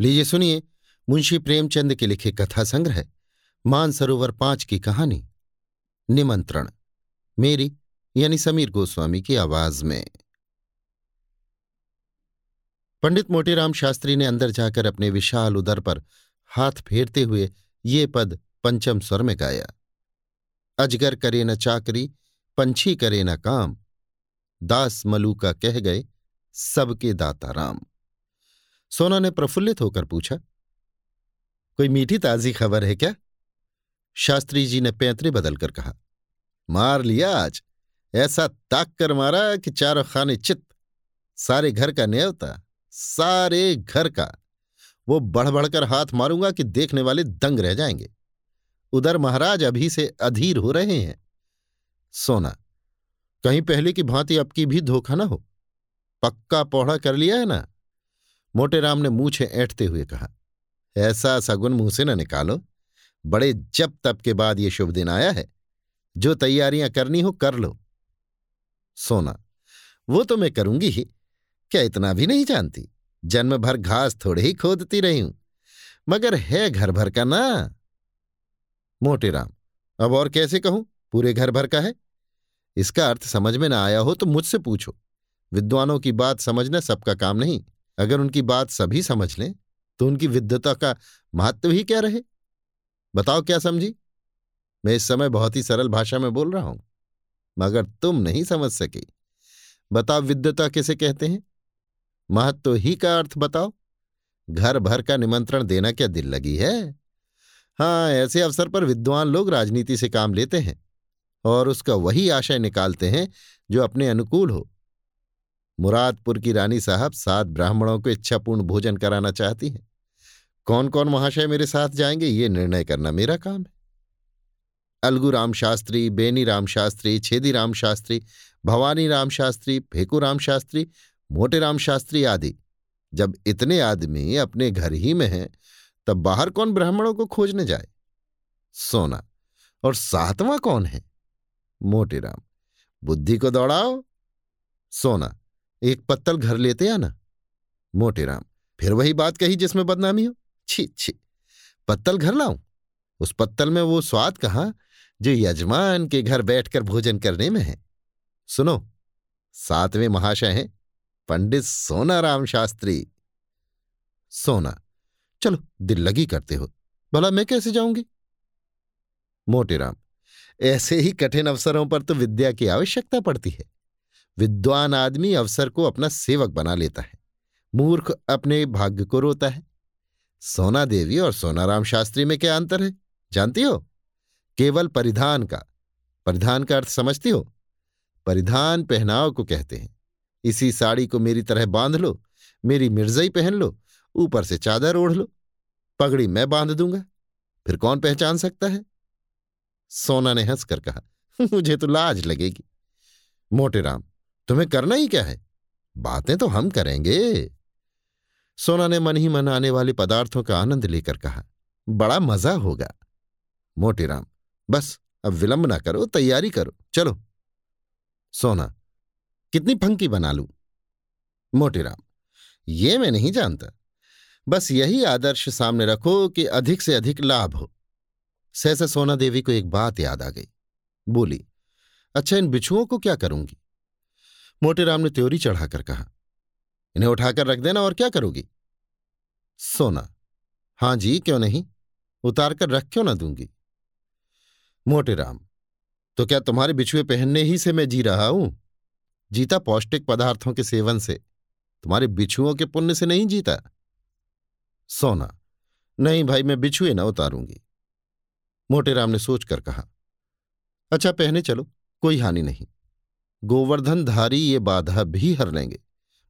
लीजिए सुनिए, मुंशी प्रेमचंद के लिखे कथा संग्रह मानसरोवर पाँच की कहानी। निमंत्रण, मेरी यानी समीर गोस्वामी की आवाज़ में। पंडित मोटीराम शास्त्री ने अंदर जाकर अपने विशाल उदर पर हाथ फेरते हुए ये पद पंचम स्वर में गाया। अजगर करे न चाकरी, पंछी करे न काम, दास मलूका कह गए, सबके दाता राम। सोना ने प्रफुल्लित होकर पूछा, कोई मीठी ताजी खबर है क्या? शास्त्री जी ने पैंतरे बदलकर कहा, मार लिया आज। ऐसा ताक कर मारा कि चारों खाने चित। सारे घर का न्यवता सारे घर का। वो बढ़ बढ़कर हाथ मारूँगा कि देखने वाले दंग रह जाएँगे। उधर महाराज अभी से अधीर हो रहे हैं। सोना, कहीं पहले की भांति अब की भी धोखा ना हो। पक्का पौड़ा कर लिया है ना? मोटे राम ने मूछे ऐंठते हुए कहा, ऐसा सगुन मुँह से न निकालो। बड़े जब तब के बाद ये शुभ दिन आया है। जो तैयारियाँ करनी हो कर लो। सोना, वो तो मैं करूँगी ही। क्या इतना भी नहीं जानती? जन्म भर घास थोड़े ही खोदती रही हूँ। मगर है घर भर का ना? मोटेराम अब और कैसे कहूँ? पूरे घर भर का है? इसका अर्थ समझ में ना आया हो तो मुझसे पूछो। विद्वानों की बात समझना सबका काम नहीं। अगर उनकी बात सभी समझ लें तो उनकी विद्वता का महत्व ही क्या रहे? बताओ क्या समझी? मैं इस समय बहुत ही सरल भाषा में बोल रहा हूँ, मगर तुम नहीं समझ सके। बताओ विद्वता किसे कहते हैं? महत्व ही का अर्थ बताओ। घर भर का निमंत्रण देना क्या दिल लगी है? हाँ ऐसे अवसर पर विद्वान लोग राजनीति से काम लेते हैं और उसका वही आशय निकालते हैं जो अपने अनुकूल हो। मुरादपुर की रानी साहब सात ब्राह्मणों को इच्छापूर्ण भोजन कराना चाहती हैं। कौन कौन महाशय मेरे साथ जाएँगे, ये निर्णय करना मेरा काम है। अलगू राम शास्त्री बेनी राम शास्त्री छेदी राम शास्त्री भवानी राम शास्त्री फेकू राम शास्त्री मोटे राम शास्त्री आदि। जब इतने आदमी अपने घर ही में हैं, तब बाहर कौन ब्राह्मणों को खोजने जाए? सोना, और सातवां कौन है? मोटे राम बुद्धि को दौड़ाओ। सोना एक पत्तल घर लेते आना। मोटे राम, फिर वही बात कही जिसमें बदनामी हो। छी छी, पत्तल घर लाऊं? उस पत्तल में वो स्वाद कहा? जो यजमान के घर बैठकर भोजन करने में है। सुनो, सातवें महाशय हैं, पंडित सोनाराम शास्त्री। सोना, चलो, दिल लगी करते हो। भला मैं कैसे जाऊँगी? मोटे राम, ऐसे ही कठिन अवसरों पर तो विद्या की आवश्यकता पड़ती है। विद्वान आदमी अवसर को अपना सेवक बना लेता है। मूर्ख अपने भाग्य को रोता है। सोना देवी और सोनाराम शास्त्री में क्या अंतर है? जानती हो? केवल परिधान का। परिधान का अर्थ समझती हो? परिधान पहनाव को कहते हैं। इसी साड़ी को मेरी तरह बाँध लो, मेरी मिर्जई पहन लो, ऊपर से चादर ओढ़ लो। पगड़ी मैं बाँध दूँगा। फिर कौन पहचान सकता है? सोना ने हंसकर कहा, मुझे तो लाज लगेगी। मोटे राम तुम्हें करना ही क्या है? बातें तो हम करेंगे। सोना ने मन ही मन आने वाले पदार्थों का आनंद लेकर कहा, बड़ा मज़ा होगा। मोटे राम बस, अब विलंब ना करो, तैयारी करो, चलो। सोना, कितनी फंकी बना लू? मोटे राम ये मैं नहीं जानता। बस यही आदर्श सामने रखो कि अधिक से अधिक लाभ हो। सहसा सोना देवी को एक बात याद आ गई। बोली अच्छा इन बिछुओं को क्या करूँगी? मोटेराम ने त्योरी चढ़ाकर कहा, इन्हें उठाकर रख देना और क्या करोगी? सोना. हाँ जी, क्यों नहीं? उतार कर रख क्यों ना दूँगी? मोटेराम तो क्या तुम्हारे बिछुए पहनने ही से मैं जी रहा हूँ? जीता पौष्टिक पदार्थों के सेवन से, तुम्हारे बिछुओं के पुण्य से नहीं जीता? सोना, नहीं भाई, मैं बिछुए ना उतारूँगी। मोटेराम ने सोचकर कहा अच्छा पहने चलो, कोई हानि नहीं। गोवर्धनधारी ये बाधा भी हर लेंगे।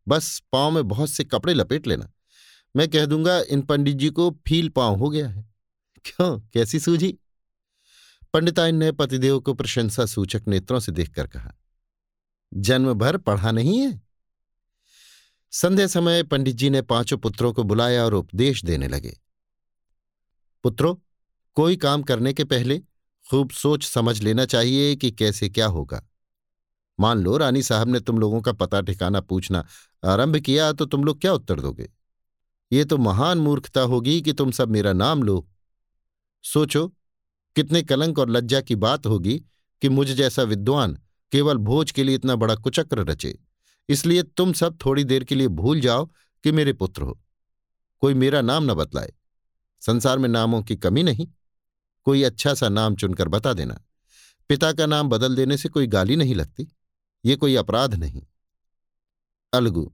बस पाँव में बहुत से कपड़े लपेट लेना। मैं कह दूँगा, इन पंडित जी को फील पाँव हो गया है। क्यों? कैसी सूझी? पंडिताइन ने पतिदेव को प्रशंसा सूचक नेत्रों से देखकर कहा, जन्म भर पढ़ा नहीं है? संध्या समय पंडित जी ने पाँचों पुत्रों को बुलाया और उपदेश देने लगे। पुत्रों, कोई काम करने के पहले खूब सोच समझ लेना चाहिए कि कैसे क्या होगा। मान लो रानी साहब ने तुम लोगों का पता, ठिकाना पूछना आरंभ किया तो तुम लोग क्या उत्तर दोगे? ये तो महान मूर्खता होगी कि तुम सब मेरा नाम लो। सोचो, कितने कलंक और लज्जा की बात होगी कि मुझ जैसा विद्वान केवल भोज के लिए इतना बड़ा कुचक्र रचे। इसलिए तुम सब थोड़ी देर के लिए भूल जाओ कि मेरे पुत्र हो। कोई मेरा नाम न बतलाए। संसार में नामों की कमी नहीं। कोई अच्छा सा नाम चुनकर बता देना। पिता का नाम बदल देने से कोई गाली नहीं लगती। ये कोई अपराध नहीं। अलगू,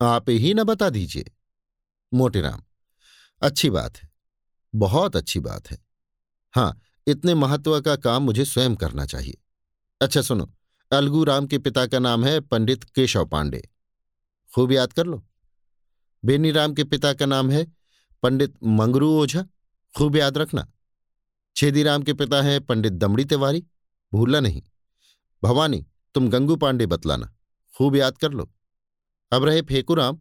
आप ही न बता दीजिए। मोटेराम अच्छी बात है, बहुत अच्छी बात है। हाँ इतने महत्व का काम मुझे स्वयं करना चाहिए। अच्छा सुनो, अलगू राम के पिता का नाम है पंडित केशव पांडे। खूब याद कर लो। बेनी राम के पिता का नाम है पंडित मंगरू ओझा। खूब याद रखना। छेदीराम के पिता हैं पंडित दमड़ी तिवारी। भूलना नहीं। भवानी तुम गंगू पांडे बतलाना, खूब याद कर लो। अब रहे फेकुराम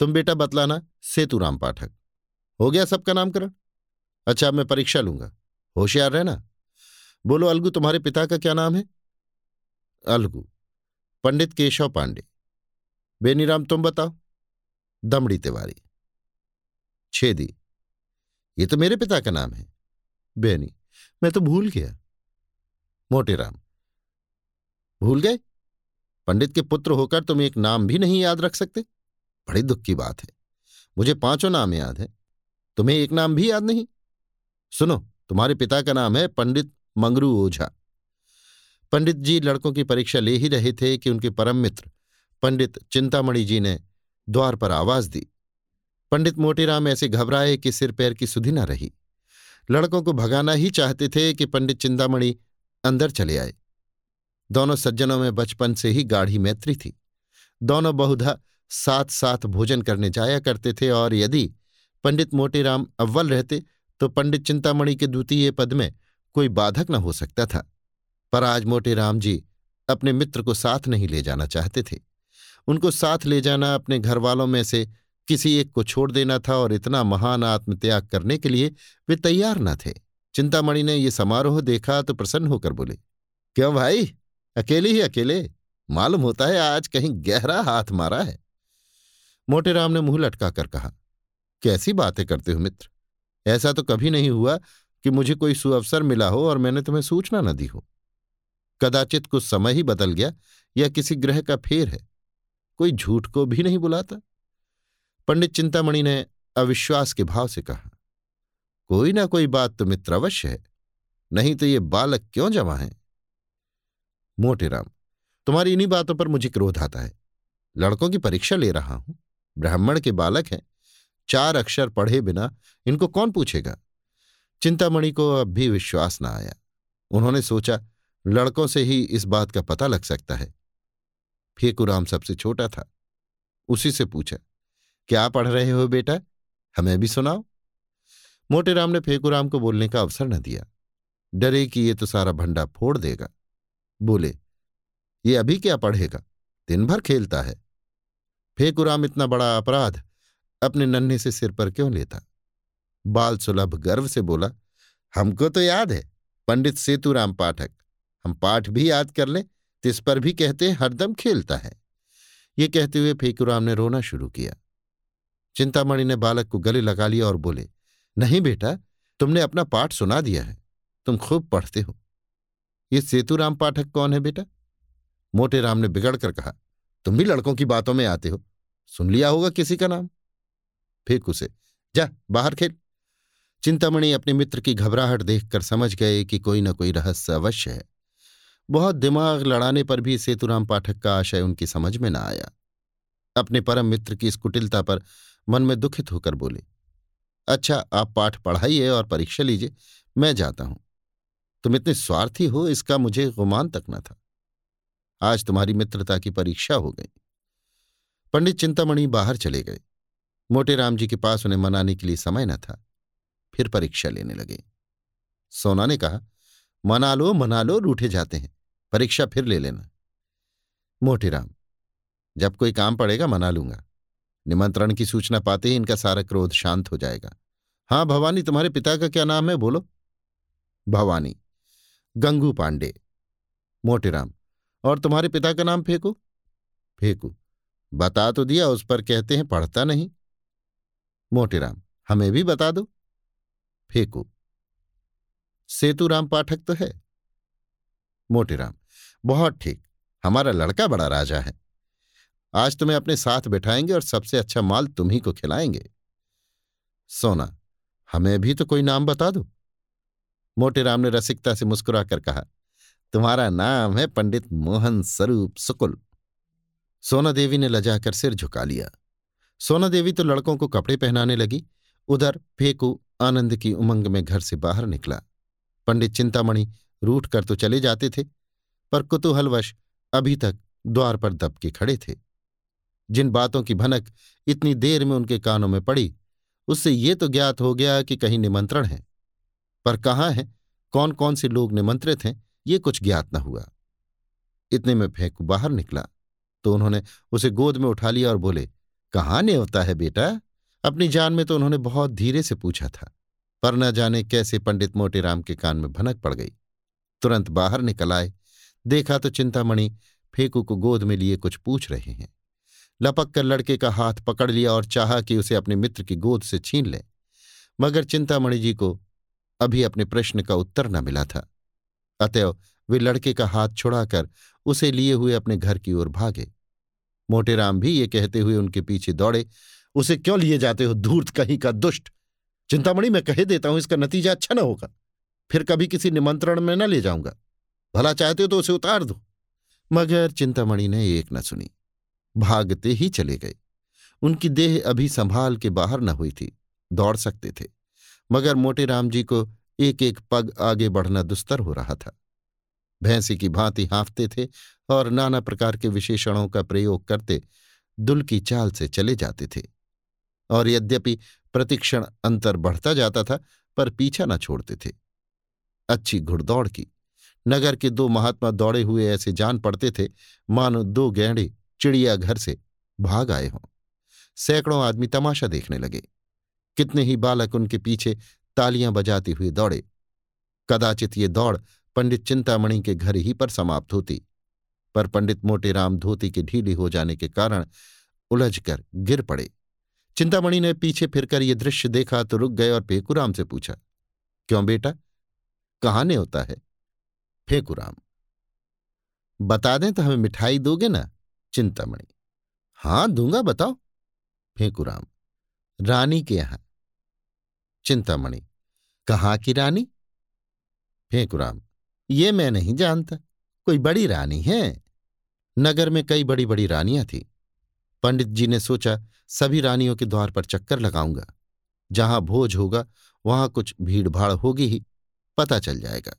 तुम बेटा बतलाना सेतुराम पाठक। हो गया सबका नामकरण? अच्छा अब मैं परीक्षा लूँगा। होशियार रहना। बोलो, अलगू, तुम्हारे पिता का क्या नाम है? अलगू, पंडित केशव पांडे। बेनीराम तुम बताओ। दमड़ी तिवारी। छेदी, ये तो मेरे पिता का नाम है। बेनी, मैं तो भूल गया। मोटेराम भूल गए? पंडित के पुत्र होकर तुम एक नाम भी नहीं याद रख सकते? बड़ी दुख की बात है। मुझे पाँचों नाम याद है। तुम्हें एक नाम भी याद नहीं? सुनो, तुम्हारे पिता का नाम है पंडित मंगरू ओझा। पंडित जी लड़कों की परीक्षा ले ही रहे थे कि उनके परम मित्र, पंडित चिंतामणि जी ने द्वार पर आवाज़ दी। पंडित मोटेराम ऐसे घबराए कि सिर पैर की सुधि न रही। लड़कों को भगाना ही चाहते थे कि पंडित चिंतामणि अंदर चले आए। दोनों सज्जनों में बचपन से ही गाढ़ी मैत्री थी। दोनों बहुधा साथ साथ भोजन करने जाया करते थे और यदि पंडित मोटेराम अव्वल रहते तो पंडित चिंतामणि के द्वितीय पद में कोई बाधक न हो सकता था। पर आज मोटे राम जी अपने मित्र को साथ नहीं ले जाना चाहते थे। उनको साथ ले जाना अपने घर वालों में से किसी एक को छोड़ देना था और इतना महान आत्मत्याग करने के लिए वे तैयार न थे। चिंतामणि ने यह समारोह देखा तो प्रसन्न होकर बोले, क्यों भाई? अकेले ही अकेले। मालूम होता है आज कहीं गहरा हाथ मारा है। मोटेराम ने मुँह लटकाकर कहा, कैसी बातें करते हो मित्र? ऐसा तो कभी नहीं हुआ कि मुझे कोई सुअवसर मिला हो और मैंने तुम्हें सूचना न दी हो। कदाचित कुछ समय ही बदल गया या किसी ग्रह का फेर है। कोई झूठ को भी नहीं बुलाता? पंडित चिंतामणि ने अविश्वास के भाव से कहा, कोई ना कोई बात तो मित्र अवश्य है। नहीं तो ये बालक क्यों जमा है? मोटेराम तुम्हारी इन्हीं बातों पर मुझे क्रोध आता है। लड़कों की परीक्षा ले रहा हूँ। ब्राह्मण के बालक हैं। चार अक्षर पढ़े बिना इनको कौन पूछेगा? चिंतामणि को अब भी विश्वास न आया। उन्होंने सोचा, लड़कों से ही इस बात का पता लग सकता है। फेकुराम सबसे छोटा था। उसी से पूछा, क्या पढ़ रहे हो बेटा? हमें भी सुनाओ। मोटेराम ने फेकुराम को बोलने का अवसर न दिया। डरे कि ये तो सारा भंडा फोड़ देगा। बोले, ये अभी क्या पढ़ेगा? दिन भर खेलता है। फेकुराम इतना बड़ा अपराध, अपने नन्हे से सिर पर क्यों लेता? बाल सुलभ गर्व से बोला, हमको तो याद है, पंडित सेतुराम पाठक। हम पाठ भी याद कर लें तो इस पर भी कहते हरदम खेलता है। ये कहते हुए फेकुराम ने रोना शुरू किया। चिंतामणि ने बालक को गले लगा लिया और बोले, नहीं बेटा, तुमने अपना पाठ सुना दिया है। तुम खूब पढ़ते हो। ये सेतुराम पाठक कौन है बेटा? मोटे राम ने बिगड़कर कहा, तुम भी लड़कों की बातों में आते हो। सुन लिया होगा किसी का नाम? फेंक उसे। जा, बाहर खेल। चिंतामणि अपने मित्र की घबराहट देखकर समझ गए कि कोई न कोई रहस्य अवश्य है। बहुत दिमाग लड़ाने पर भी सेतुराम पाठक का आशय उनकी समझ में न आया। अपने परम मित्र की इस कुटिलता पर मन में दुखित होकर बोले अच्छा आप पाठ पढ़ाइए और परीक्षा लीजिए। मैं जाता हूँ। तुम इतने स्वार्थी हो, इसका मुझे गुमान तक न था। आज तुम्हारी मित्रता की परीक्षा हो गई। पंडित चिंतामणि बाहर चले गए। मोटे राम जी के पास उन्हें मनाने के लिए समय न था। फिर परीक्षा लेने लगे। सोना ने कहा मना लो मना लो रूठे जाते हैं। परीक्षा फिर ले लेना। मोटेराम जब कोई काम पड़ेगा, मना लूँगा। निमंत्रण की सूचना पाते ही इनका सारा क्रोध शांत हो जाएगा। हाँ भवानी, तुम्हारे पिता का क्या नाम है, बोलो? भवानी गंगू पांडे मोटेराम और तुम्हारे पिता का नाम फेंकू? फेंकू। बता तो दिया, उस पर कहते हैं, पढ़ता नहीं। मोटेराम हमें भी बता दो। फेंकू। सेतुराम पाठक तो है। मोटेराम बहुत ठीक। हमारा लड़का बड़ा राजा है। आज तुम्हें अपने साथ बैठाएँगे और सबसे अच्छा माल तुम्ही को खिलाएँगे। सोना, हमें भी तो कोई नाम बता दो। मोटेराम ने रसिकता से मुस्कुराकर कहा, तुम्हारा नाम है पंडित मोहन स्वरूप सुकुल। सोना देवी ने लजाकर सिर झुका लिया। सोना देवी तो लड़कों को कपड़े पहनाने लगी। उधर फेकू आनंद की उमंग में घर से बाहर निकला। पंडित चिंतामणि रूठ कर तो चले जाते थे, पर कुतूहलवश अभी तक द्वार पर दबके खड़े थे। जिन बातों की भनक इतनी देर में उनके कानों में पड़ी, उससे ये तो ज्ञात हो गया कि कहीं निमंत्रण है। पर कहाँ है? कौन कौन से लोग निमंत्रित हैं? ये कुछ ज्ञात न हुआ। इतने में फेंकू बाहर निकला तो उन्होंने उसे गोद में उठा लिया और बोले, कहाँ होता है बेटा? अपनी जान में तो उन्होंने बहुत धीरे से पूछा था, पर न जाने कैसे पंडित मोटेराम के कान में भनक पड़ गई। तुरंत बाहर निकल आए, देखा तो चिंतामणि फेकू को गोद में लिए कुछ पूछ रहे हैं। लपक कर लड़के का हाथ पकड़ लिया और चाहा कि उसे अपने मित्र की गोद से छीन ले। मगर चिंतामणि जी को अभी अपने प्रश्न का उत्तर न मिला था। अतएव वे लड़के का हाथ छुड़ाकर उसे लिए हुए अपने घर की ओर भागे। मोटेराम भी ये कहते हुए उनके पीछे दौड़े, उसे क्यों लिए जाते हो धूर्त कहीं का दुष्ट? चिंतामणि मैं कह देता हूँ इसका नतीजा अच्छा न होगा। फिर कभी किसी निमंत्रण में न ले जाऊँगा। भला चाहते हो तो उसे उतार दो। मगर चिंतामणि ने एक न सुनी। भागते ही चले गए। उनकी देह अभी संभाल के बाहर न हुई थी। दौड़ सकते थे। मगर मोटे राम जी को एक एक पग आगे बढ़ना दुस्तर हो रहा था। भैंसी की भांति हाँफते थे और नाना प्रकार के विशेषणों का प्रयोग करते दुल की चाल से चले जाते थे। और यद्यपि प्रतिक्षण अंतर बढ़ता जाता था, पर पीछा न छोड़ते थे। अच्छी घुड़दौड़ की। नगर के दो महात्मा दौड़े हुए ऐसे जान पड़ते थे, मानो दो गैंडे चिड़ियाघर से भाग आए हों। सैकड़ों आदमी तमाशा देखने लगे। कितने ही बालक उनके पीछे तालियाँ बजाते हुए दौड़े। कदाचित ये दौड़ पंडित चिंतामणि के घर ही पर समाप्त होती, पर पंडित मोटे राम धोती के ढीली हो जाने के कारण उलझकर गिर पड़े। चिंतामणि ने पीछे फिरकर ये दृश्य देखा तो रुक गए और फेकुराम से पूछा, क्यों बेटा? कहाँ ने होता है? फेकुराम बता दें तो हमें मिठाई दोगे ना, चिंतामणि? हाँ, दूँगा, बताओ। फेंकुराम रानी के यहाँ चिंतामणि। कहाँ की रानी? फेंकुराम ये मैं नहीं जानता। कोई बड़ी रानी है? नगर में कई बड़ी बड़ी रानियाँ थी। पंडित जी ने सोचा, सभी रानियों के द्वार पर चक्कर लगाऊँगा। जहाँ भोज होगा, वहाँ कुछ भीड़भाड़ होगी ही। पता चल जाएगा।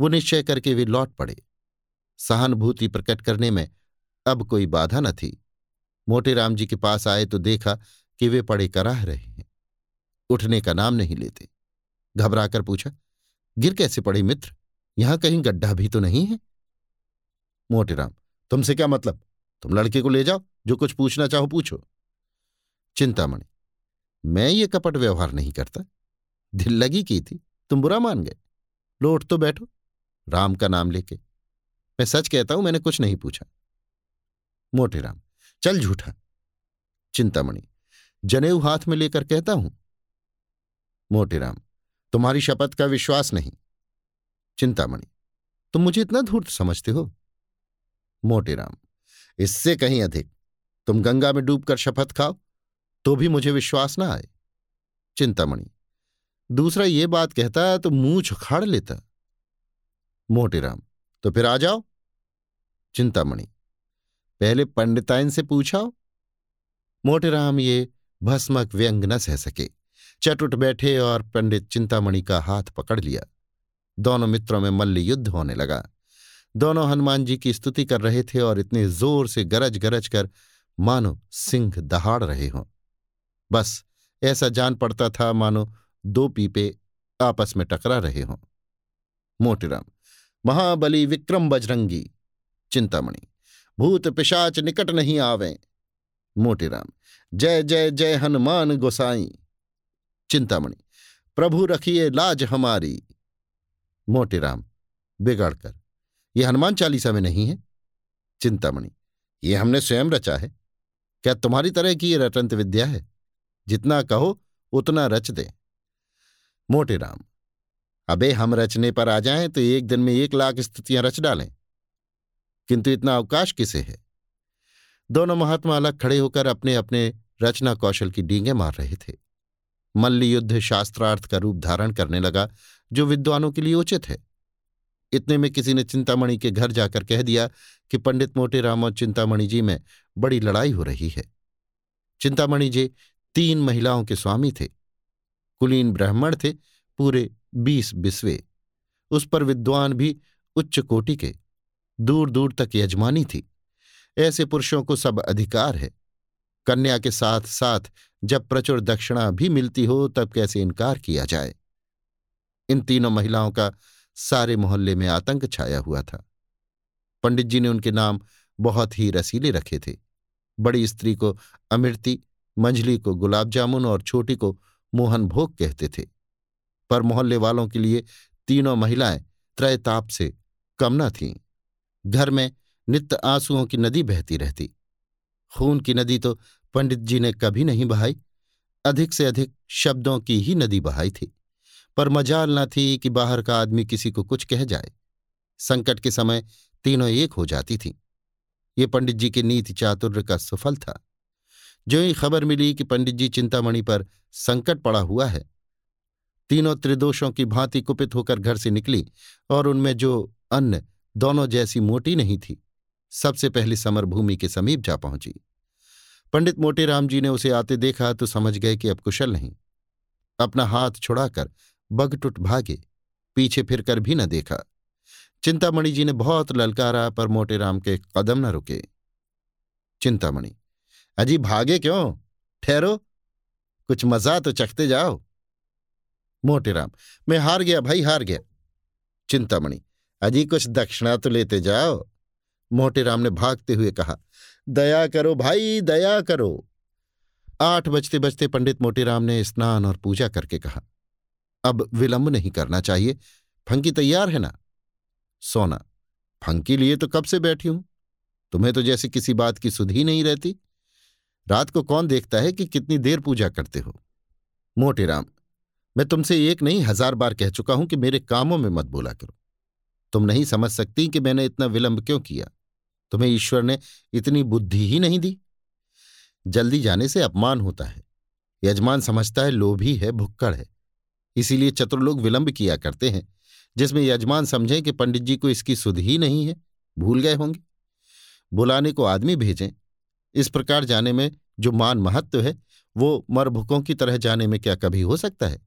वो निश्चय करके वे लौट पड़े। सहानुभूति प्रकट करने में अब कोई बाधा न थी। मोटे राम जी के पास आए तो देखा कि वे पड़े कराह रहे हैं। उठने का नाम नहीं लेते। घबराकर पूछा, गिर कैसे पड़े मित्र? यहाँ कहीं गड्ढा भी तो नहीं है? मोटेराम तुमसे क्या मतलब? तुम लड़के को ले जाओ, जो कुछ पूछना चाहो पूछो। चिंतामणि, मैं ये कपट व्यवहार नहीं करता। दिल लगी की थी, तुम बुरा मान गए। लौट तो बैठो, राम का नाम लेके। मैं सच कहता हूँ, मैंने कुछ नहीं पूछा। मोटेराम चल झूठा। चिंतामणि, जनेऊ हाथ में लेकर कहता हूँ मोटेराम तुम्हारी शपथ का विश्वास नहीं। चिंतामणि, तुम मुझे इतना धूर्त समझते हो? मोटेराम इससे कहीं अधिक, तुम गंगा में डूबकर शपथ खाओ तो भी मुझे विश्वास ना आए। चिंतामणि, दूसरा ये बात कहता तो मुँह छुखाड़ लेता। मोटेराम तो फिर आ जाओ। चिंतामणि, पहले पंडिताइन से पूछाओ। मोटेराम ये भस्मक व्यंग न सह सके। चटुट बैठे और पंडित चिंतामणि का हाथ पकड़ लिया। दोनों मित्रों में मल्ल युद्ध होने लगा। दोनों हनुमान जी की स्तुति कर रहे थे और इतने ज़ोर से गरज गरज कर, मानो, सिंह दहाड़ रहे हों। बस, ऐसा जान पड़ता था, मानो, दो पीपे आपस में टकरा रहे हों। मोटेराम महाबली विक्रम बजरंगी। चिंतामणि, भूत पिशाच निकट नहीं आवे। मोटेराम जय जय जय हनुमान गोसाई। चिंतामणि, प्रभु रखिए लाज हमारी। मोटेराम बिगाड़कर ये हनुमान चालीसा में नहीं है? चिंतामणि, ये हमने स्वयं रचा है। क्या तुम्हारी तरह की ये रटंत विद्या है? जितना कहो, उतना रच दे। मोटेराम, अबे हम रचने पर आ जाएँ तो एक दिन में एक लाख स्तुतियाँ रच डालें। किंतु इतना अवकाश किसे है? दोनों महात्मा अलग खड़े होकर अपने अपने रचना कौशल की डींगे मार रहे थे। मल्ल युद्ध शास्त्रार्थ का रूप धारण करने लगा, जो विद्वानों के लिए उचित है। इतने में किसी ने चिंतामणि के घर जाकर कह दिया कि, पंडित मोटेराम और चिंतामणि जी, में बड़ी लड़ाई हो रही है। चिंतामणि जी तीन महिलाओं के स्वामी थे। कुलीन ब्राह्मण थे, पूरे बीस बिस्वे। उस पर विद्वान भी उच्च कोटि के दूर दूर तक यजमानी थी। ऐसे पुरुषों को सब अधिकार है। कन्या के साथ साथ जब प्रचुर दक्षिणा भी मिलती हो, तब कैसे इनकार किया जाए? इन तीनों महिलाओं का सारे मोहल्ले में आतंक छाया हुआ था। पंडित जी ने उनके नाम बहुत ही रसीले रखे थे। बड़ी स्त्री को अमृति मंझली को गुलाब जामुन और छोटी को मोहन भोग कहते थे। पर मोहल्ले वालों के लिए तीनों महिलाएँ त्रयताप से कम न थीं। घर में नित्य आंसुओं की नदी बहती रहती। खून की नदी तो पंडित जी ने कभी नहीं बहाई। अधिक से अधिक शब्दों की ही नदी बहाई थी। पर मजाल न थी कि बाहर का आदमी किसी को कुछ कह जाए। संकट के समय तीनों एक हो जाती थीं। ये पंडित जी के नीति चातुर्य का सुफल था। जो ही खबर मिली कि पंडित जी चिंतामणि पर संकट पड़ा हुआ है, तीनों त्रिदोषों की भांति कुपित होकर घर से निकली और उनमें जो अन्न दोनों जैसी मोटी नहीं थी सबसे पहले समरभूमि के समीप जा पहुँची। पंडित मोटेराम जी ने उसे आते देखा तो समझ गए कि अब कुशल नहीं। अपना हाथ छुड़ाकर बगटुट भागे, पीछे फिरकर भी न देखा। चिंतामणि जी ने बहुत ललकारा, पर मोटेराम के कदम न रुके। चिंतामणि, अजी भागे क्यों? ठहरो। कुछ मज़ा तो चखते जाओ। मोटेराम, मैं हार गया, भाई हार गया। चिंतामणि, अजी कुछ दक्षिणा तो लेते जाओ। मोटेराम ने भागते हुए कहा, दया करो भाई, दया करो। आठ बजते बजते पंडित मोटेराम ने स्नान और पूजा करके कहा, अब विलंब नहीं करना चाहिए। फंकी तैयार है ना? सोना, फंकी लिए तो कब से बैठी हूँ? तुम्हें तो जैसे किसी बात की सुध नहीं रहती। रात को कौन देखता है कि कितनी देर पूजा करते हो? मोटेराम, मैं तुमसे एक नहीं, हज़ार बार कह चुका हूँ कि मेरे कामों में मत बोला करो। तुम नहीं समझ सकती कि मैंने इतना विलंब क्यों किया। तुम्हें ईश्वर ने इतनी बुद्धि ही नहीं दी। जल्दी जाने से अपमान होता है, यजमान समझता है लोभी है, भुक्कड़ है। इसीलिए चतुर लोग विलंब किया करते हैं, जिसमें यजमान समझें कि पंडित जी को इसकी सुध ही नहीं है, भूल गए होंगे। बुलाने को आदमी भेजें, इस प्रकार जाने में जो मान महत्व है, वो मरभुकों की तरह जाने में क्या कभी हो सकता है?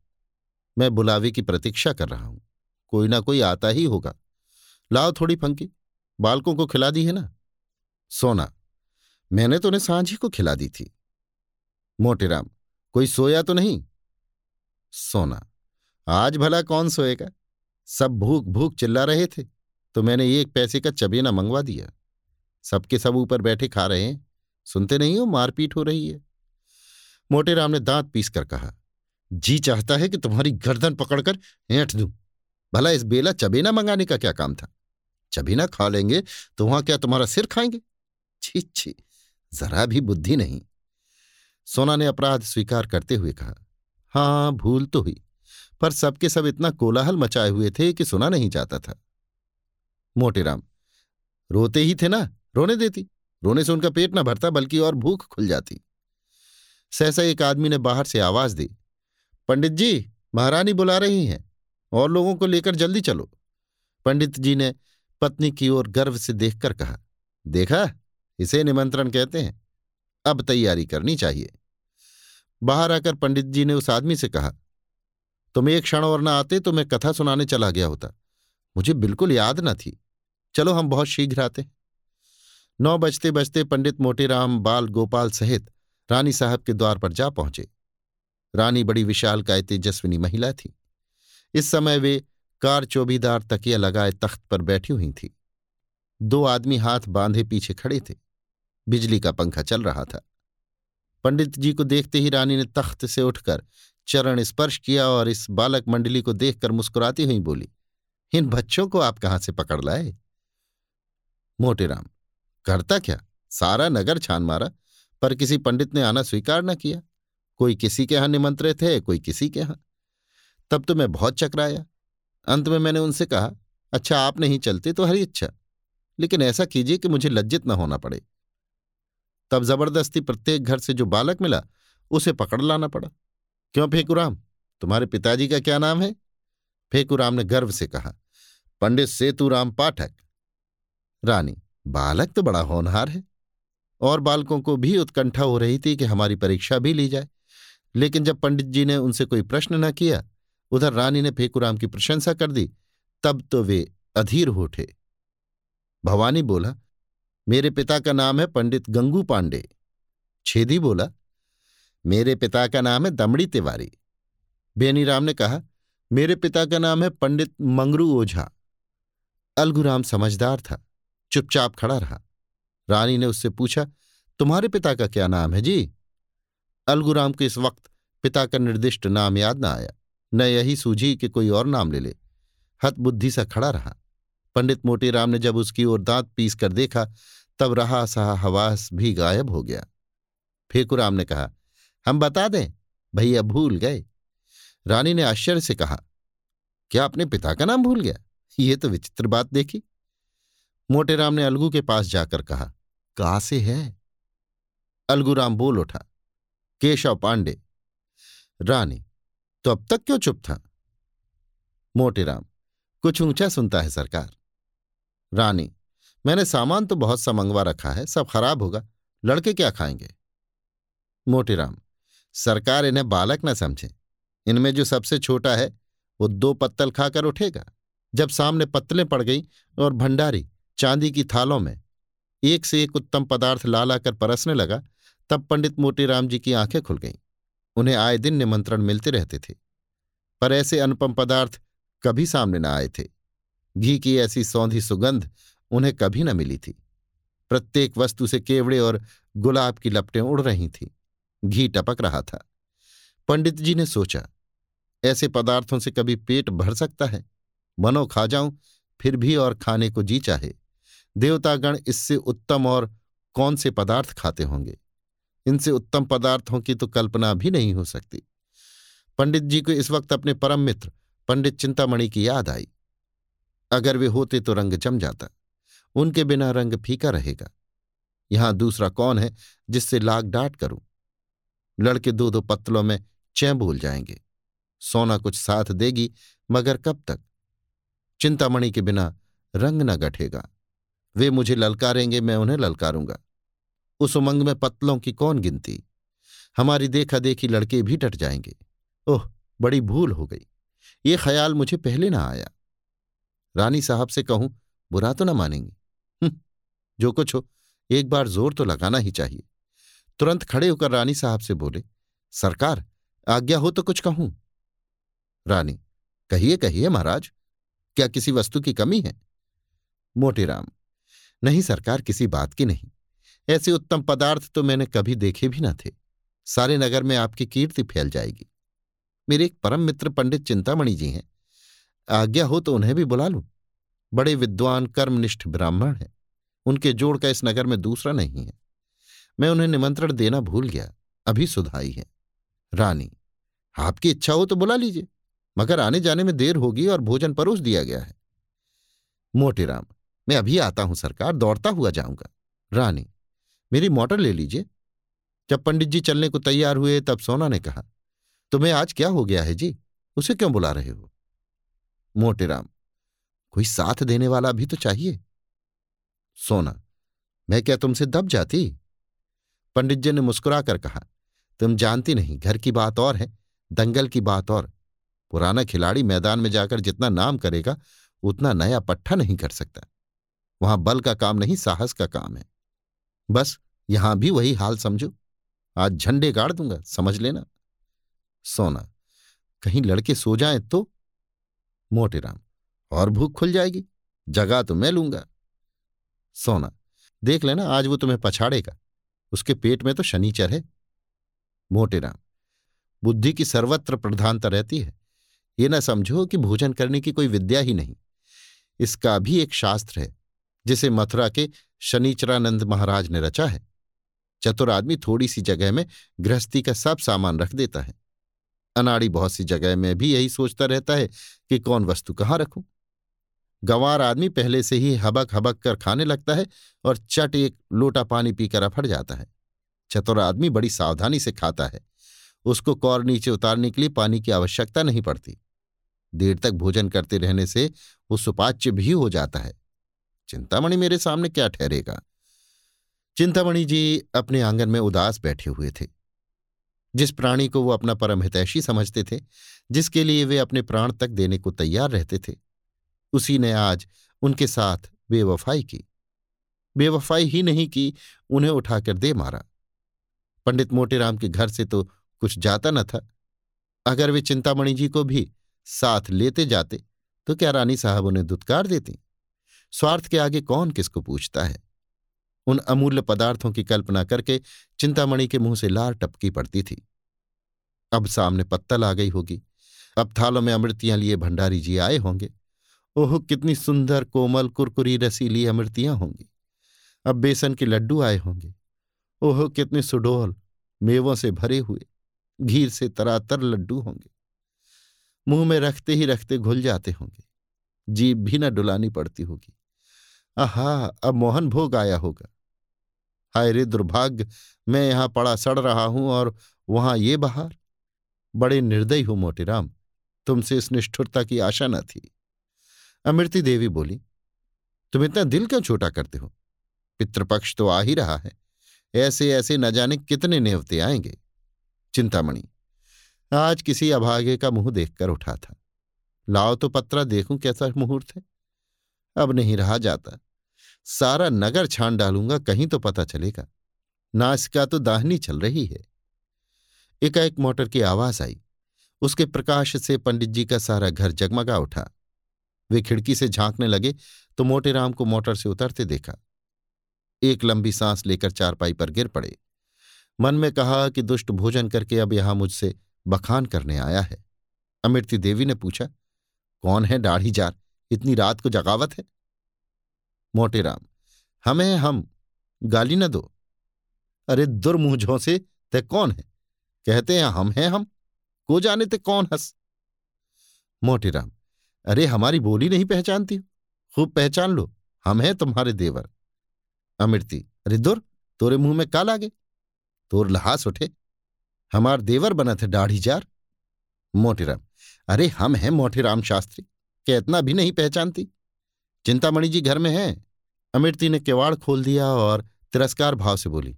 मैं बुलावे की प्रतीक्षा कर रहा हूँ, कोई ना कोई आता ही होगा। लाओ थोड़ी फंकी। बालकों को खिला दी है ना? सोना, मैंने तो उन्हें सांझी को खिला दी थी। मोटेराम कोई सोया तो नहीं? सोना, आज भला कौन सोएगा? सब भूख भूख चिल्ला रहे थे तो मैंने एक पैसे का चबेना मंगवा दिया। सबके सब ऊपर बैठे खा रहे हैं, सुनते नहीं हो मारपीट हो रही है? मोटेराम ने दांत पीस कर कहा, जी चाहता है कि तुम्हारी गर्दन पकड़कर ऐंठ दूँ। भला इस बेला चबेना मंगाने का क्या काम था? चबेना खा लेंगे तो वहाँ क्या तुम्हारा सिर खाएँगे? छी छी, जरा भी बुद्धि नहीं। सोना ने अपराध स्वीकार करते हुए कहा, हाँ, भूल तो हुई, पर सबके सब इतना कोलाहल मचाए हुए थे कि सुना नहीं जाता था। मोटेराम, रोते ही थे ना, रोने देती, रोने से उनका पेट न भरता, बल्कि और भूख खुल जाती। सहसा एक आदमी ने बाहर से आवाज़ दी, पंडित जी, महारानी बुला रही हैं, और लोगों को लेकर जल्दी चलो। पंडित जी ने पत्नी की ओर गर्व से देखकर कहा, देखा, इसे निमंत्रण कहते हैं। अब तैयारी करनी चाहिए। बाहर आकर पंडित जी ने उस आदमी से कहा, तुम एक क्षण और न आते तो मैं कथा सुनाने चला गया होता। मुझे बिल्कुल याद न थी। चलो हम बहुत शीघ्र आते नौ बजते बजते पंडित मोटेराम बाल गोपाल सहित रानी साहब के द्वार पर जा पहुँचे। रानी बड़ी विशाल काय तेजस्विनी महिला थी। इस समय वे कार चौबीदार तकिया लगाए तख्त पर बैठी हुई थी। दो आदमी हाथ बांधे पीछे खड़े थे। बिजली का पंखा चल रहा था। पंडित जी को देखते ही रानी ने तख्त से उठकर चरण स्पर्श किया और इस बालक मंडली को देखकर मुस्कुराती हुई बोली, इन बच्चों को आप कहाँ से पकड़ लाए? मोटेराम करता क्या? सारा नगर छान मारा, पर किसी पंडित ने आना स्वीकार न किया। कोई किसी के यहाँ निमंत्रित है, कोई किसी के यहाँ। तब तो मैं बहुत चकराया। अंत में मैंने उनसे कहा अच्छा आप नहीं चलते तो हरी इच्छा। लेकिन ऐसा कीजिए कि मुझे लज्जित न होना पड़े। तब ज़बरदस्ती प्रत्येक घर से जो बालक मिला, उसे पकड़ लाना पड़ा। क्यों फेकुराम तुम्हारे पिताजी का क्या नाम है? फेकुराम ने गर्व से कहा, पंडित सेतुराम पाठक। रानी, बालक तो बड़ा होनहार है। और बालकों को भी उत्कंठा हो रही थी कि हमारी परीक्षा भी ली जाए। लेकिन जब पंडित जी ने उनसे कोई प्रश्न न किया उधर रानी ने फेकुराम की प्रशंसा कर दी। तब तो वे अधीर हो उठे। भवानी बोला, मेरे पिता का नाम है पंडित गंगू पांडे। छेदी बोला, मेरे पिता का नाम है दमड़ी तिवारी। बेनीराम ने कहा, मेरे पिता का नाम है पंडित मंगरू ओझा। अलगुराम समझदार था, चुपचाप खड़ा रहा। रानी ने उससे पूछा, तुम्हारे पिता का क्या नाम है जी? अलगुराम को इस वक्त पिता का निर्दिष्ट नाम याद न आया। न यही सूझी कि कोई और नाम ले ले। हत बुद्धि सा खड़ा रहा। पंडित मोटेराम ने जब उसकी ओर दांत पीस कर देखा, तब रहा सहा हवास भी गायब हो गया। फेकुराम ने कहा, हम बता दें, भैया भूल गए? रानी ने आश्चर्य से कहा, क्या अपने पिता का नाम भूल गया? ये तो विचित्र बात देखी। मोटेराम ने अलगू के पास जाकर कहा कहा से है? अलगूराम बोल उठा, केशव पांडे। रानी तो अब तक क्यों चुप था? मोटेराम कुछ ऊँचा सुनता है सरकार। रानी, मैंने सामान तो बहुत सा मंगवा रखा है, सब खराब होगा, लड़के क्या खाएँगे? मोटेराम सरकार इन्हें बालक न समझे। इनमें जो सबसे छोटा है, वो दो पत्तल खाकर उठेगा। जब सामने पत्तलें पड़ गई और भंडारी चांदी की थालों में एक से एक उत्तम पदार्थ ला लाकर परसने लगा, तब पंडित मोतीराम जी की आँखें खुल गईं। उन्हें आए दिन निमंत्रण मिलते रहते थे। पर ऐसे अनुपम पदार्थ कभी सामने न आए थे। घी की ऐसी सौंधी सुगंध उन्हें कभी न मिली थी। प्रत्येक वस्तु से केवड़े और गुलाब की लपटें उड़ रही थीं। घी टपक रहा था। पंडित जी ने सोचा, ऐसे पदार्थों से कभी पेट भर सकता है? मनो खा जाऊँ, फिर भी और खाने को जी चाहे। देवतागण इससे उत्तम और कौन से पदार्थ खाते होंगे? इनसे उत्तम पदार्थों की तो कल्पना भी नहीं हो सकती। पंडित जी को इस वक्त अपने परम मित्र, पंडित चिंतामणि की याद आई। अगर वे होते तो रंग जम जाता, उनके बिना रंग फीका रहेगा। यहाँ दूसरा कौन है जिससे लाग डांट करूँ? लड़के दो दो पत्तलों में चै भूल जाएँगे। सोना कुछ साथ देगी, मगर कब तक? चिंतामणि के बिना रंग न गठेगा। वे मुझे ललकारेंगे, मैं उन्हें ललकारूँगा। उस उमंग में पत्तलों की कौन गिनती? हमारी देखा देखी लड़के भी डट जाएँगे। ओह बड़ी भूल हो गई। ये ख्याल मुझे पहले ना आया। रानी साहब से कहूँ बुरा तो ना मानेंगे। हम्म, जो कुछ हो एक बार ज़ोर तो लगाना ही चाहिए। तुरंत खड़े होकर रानी साहब से बोले सरकार आज्ञा हो तो कुछ कहूँ। रानी कहिए कहिए महाराज क्या किसी वस्तु की कमी है? मोटेराम नहीं सरकार किसी बात की नहीं। ऐसे उत्तम पदार्थ तो मैंने कभी देखे भी न थे। सारे नगर में आपकी कीर्ति फैल जाएगी। मेरे एक परम मित्र पंडित चिंतामणि जी हैं। आज्ञा हो तो उन्हें भी बुला लूँ। बड़े विद्वान, कर्मनिष्ठ ब्राह्मण हैं। उनके जोड़ का इस नगर में दूसरा नहीं है। मैं उन्हें निमंत्रण देना भूल गया। अभी सुधाई है। रानी, आपकी इच्छा हो तो बुला लीजिए, मगर आने जाने में देर होगी और भोजन परोस दिया गया है। मोटेराम, मैं अभी आता हूँ सरकार, दौड़ता हुआ जाऊँगा। रानी मेरी मोटर ले लीजिए। जब पंडित जी चलने को तैयार हुए, तब सोना ने कहा, तुम्हें आज क्या हो गया है जी? उसे क्यों बुला रहे हो? मोटेराम कोई साथ देने वाला भी तो चाहिए। सोना, मैं क्या तुमसे दब जाती? पंडित जी ने मुस्कुराकर कहा, तुम जानती नहीं, घर की बात और है, दंगल की बात और। पुराना खिलाड़ी मैदान में जाकर जितना नाम करेगा, उतना नया पट्टा नहीं कर सकता। वहाँ बल का काम नहीं, साहस का काम है। बस, यहाँ भी वही हाल समझो। आज झंडे गाड़ दूँगा, समझ लेना। सोना, कहीं लड़के सो जाएँ तो? मोटेराम और भूख खुल जाएगी, जगह तो मैं लूँगा। सोना, देख लेना आज वो तुम्हें पछाड़ेगा, उसके पेट में तो शनिचर है। मोटेराम बुद्धि की सर्वत्र प्रधानता रहती है। ये न समझो कि भोजन करने की कोई विद्या ही नहीं। इसका भी एक शास्त्र है जिसे मथुरा के शनिचरानंद महाराज ने रचा है। चतुर आदमी थोड़ी सी जगह में गृहस्थी का सब सामान रख देता है। अनाड़ी बहुत सी जगह में भी यही सोचता रहता है कि कौन वस्तु कहाँ रखूँ। गंवार आदमी पहले से ही हबक हबक कर खाने लगता है और चट एक लोटा पानी पीकर अफड़ जाता है। चतुर आदमी बड़ी सावधानी से खाता है। उसको कौर नीचे उतारने के लिए पानी की आवश्यकता नहीं पड़ती। देर तक भोजन करते रहने से वो सुपाच्य भी हो जाता है। चिंतामणि मेरे सामने क्या ठहरेगा? चिंतामणि जी अपने आँगन में उदास बैठे हुए थे। जिस प्राणी को वो अपना परम हितैषी समझते थे, जिसके लिए वे अपने प्राण तक देने को तैयार रहते थे, उसी ने आज उनके साथ बेवफाई की। बेवफाई ही नहीं की उन्हें उठाकर दे मारा। पंडित मोटेराम के घर से तो कुछ जाता न था। अगर वे चिंतामणि जी को भी साथ लेते जाते तो क्या रानी साहब उन्हें दुत्कार देती? स्वार्थ के आगे कौन किसको पूछता है? उन अमूल्य पदार्थों की कल्पना करके चिंतामणि के मुँह से लार टपकी पड़ती थी। अब सामने पत्तल आ गई होगी। अब थालों में अमृतियाँ लिए भंडारी जी आए होंगे। ओह, कितनी सुंदर, कोमल, कुरकुरी रसीली अमृतियाँ होंगी। अब बेसन के लड्डू आए होंगे। ओह, कितने सुडोल, मेवों से भरे हुए, घीर से तरातर लड्डू होंगे। मुँह में रखते ही रखते घुल जाते होंगे। जीभ भी न डुलानी पड़ती होगी। आहा, अब मोहन भोग आया होगा। हाय रे दुर्भाग्य, मैं यहाँ पड़ा सड़ रहा हूँ और वहाँ ये बहार। बड़े निर्दयी हो मोटेराम तुमसे इस निष्ठुरता की आशा न थी। अमृति देवी बोली, तुम इतना दिल क्यों छोटा करते हो? पितृपक्ष तो आ ही रहा है। ऐसे ऐसे न जाने कितने नेवते आएँगे। चिंतामणि, आज किसी अभागे का मुँह देखकर उठा था। लाओ तो पत्रा, देखूँ कैसा मुहूर्त है। अब नहीं रहा जाता। सारा नगर छान डालूँगा, कहीं तो पता चलेगा। नासिका तो दाहनी चल रही है। एकाएक मोटर की आवाज़ आई। उसके प्रकाश से पंडित जी का सारा घर जगमगा उठा। वे खिड़की से झांकने लगे तो मोटे राम को मोटर से उतरते देखा। एक लंबी सांस लेकर चारपाई पर गिर पड़े। मन में कहा कि दुष्ट भोजन करके अब यहाँ मुझसे बखान करने आया है। अमृति देवी ने पूछा, कौन है दाढ़ी जार? इतनी रात को जगावत है? मोटे राम, हमें हम गाली न दो। अरे दुर्मुझों से ते कौन है? कहते हैं, हम हैं हम, को जाने ते कौन हंस। मोटेराम अरे हमारी बोली नहीं पहचानती हो। खूब पहचान लो, हम हैं तुम्हारे देवर। अमृति अरे दुर, तोरे मुँह में का लागे? तोर लहास उठे, हमार देवर बना थे दाढ़ी जार। मोटेराम अरे हम हैं मोटेराम शास्त्री क्या इतना भी नहीं पहचानती? चिंतामणि जी घर में हैं। अमृति ने किवाड़ खोल दिया और तिरस्कार भाव से बोली,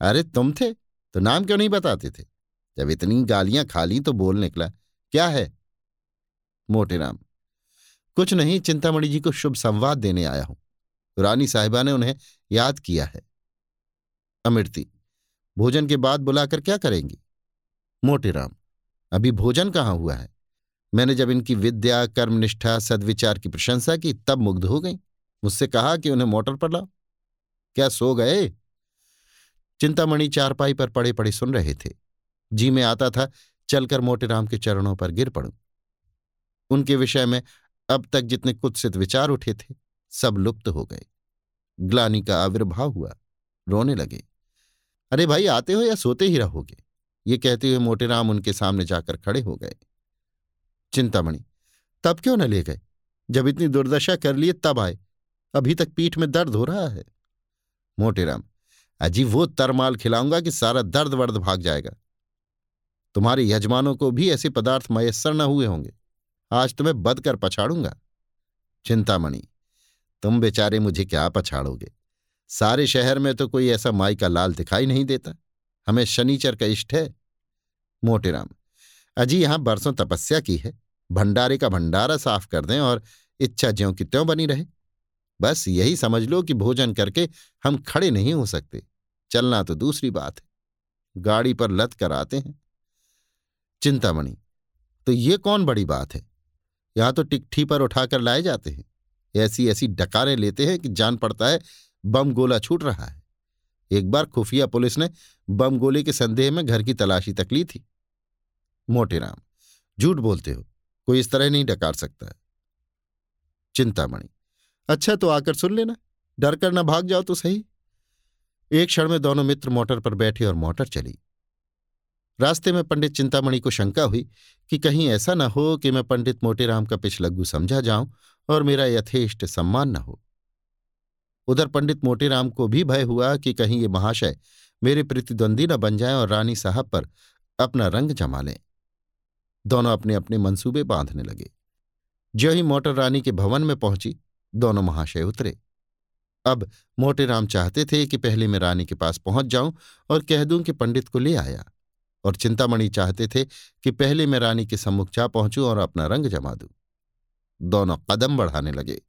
अरे, तुम थे तो नाम क्यों नहीं बताते थे? जब इतनी गालियाँ खा ली तो बोल निकला, क्या है? मोटेराम कुछ नहीं, चिंतामणि जी को शुभ संवाद देने आया हूँ। रानी साहिबा ने उन्हें याद किया है। अमृति भोजन के बाद बुलाकर क्या करेंगी? मोटेराम अभी भोजन कहाँ हुआ है? मैंने जब इनकी विद्या, कर्मनिष्ठा, सदविचार की प्रशंसा की, तब मुग्ध हो गई। मुझसे कहा कि उन्हें मोटर पर लाओ। क्या सो गए? चिंतामणि चारपाई पर पड़े पड़े सुन रहे थे। जी में आता था, चलकर मोटेराम के चरणों पर गिर पड़ूं। उनके विषय में अब तक जितने कुत्सित विचार उठे थे, सब लुप्त हो गए। ग्लानी का आविर्भाव हुआ। रोने लगे। अरे भाई, आते हो या सोते ही रहोगे? ये कहते हुए मोटेराम उनके सामने जाकर खड़े हो गए। चिंतामणि। तब क्यों न ले गए? जब इतनी दुर्दशा कर लिए तब आए। अभी तक पीठ में दर्द हो रहा है। मोटेराम अजी वो तरमाल खिलाऊँगा कि सारा दर्द वर्द भाग जाएगा। तुम्हारे यजमानों को भी ऐसे पदार्थ मयसर न हुए होंगे। आज तुम्हें बद कर पछाड़ूँगा। चिंतामणि, तुम बेचारे मुझे क्या पछाड़ोगे? सारे शहर में तो कोई ऐसा माई का लाल दिखाई नहीं देता। हमें शनिचर का इष्ट है। मोटेराम, अजी यहाँ बरसों तपस्या की है। भंडारे का भंडारा साफ़ कर दें और इच्छा ज्यों की त्यों बनी रहे। बस यही समझ लो कि भोजन करके हम खड़े नहीं हो सकते। चलना तो दूसरी बात है। गाड़ी पर लत कर आते हैं। चिंतामणि तो ये कौन बड़ी बात है? यहाँ तो टिकठी पर उठाकर लाए जाते हैं। ऐसी ऐसी डकारें लेते हैं कि जान पड़ता है बम गोला छूट रहा है। एक बार खुफिया पुलिस ने बम गोले के संदेह में घर की तलाशी तक ली थी। मोटेराम, झूठ बोलते हो? कोई इस तरह नहीं डकार सकता चिंतामणि अच्छा तो आकर सुन लेना, डर कर ना भाग जाओ तो सही। एक क्षण में दोनों मित्र मोटर पर बैठे और मोटर चली। रास्ते में पंडित चिंतामणि को शंका हुई कि कहीं ऐसा न हो कि मैं पंडित मोटेराम का पिछलग्गू समझा जाऊँ और मेरा यथेष्ट सम्मान न हो। उधर पंडित मोटेराम को भी भय हुआ कि कहीं ये महाशय मेरे प्रतिद्वंदी न बन जाए और रानी साहब पर अपना रंग जमा लें। दोनों अपने अपने मंसूबे बांधने लगे। जो ही मोटर रानी के भवन में पहुँची, दोनों महाशय उतरे। अब मोटेराम चाहते थे कि पहले मैं रानी के पास पहुँच जाऊँ और कह दूँ कि पंडित को ले आया और चिंतामणि चाहते थे कि पहले मैं रानी के सम्मुख जा पहुंचूं और अपना रंग जमा दूँ। दोनों कदम बढ़ाने लगे।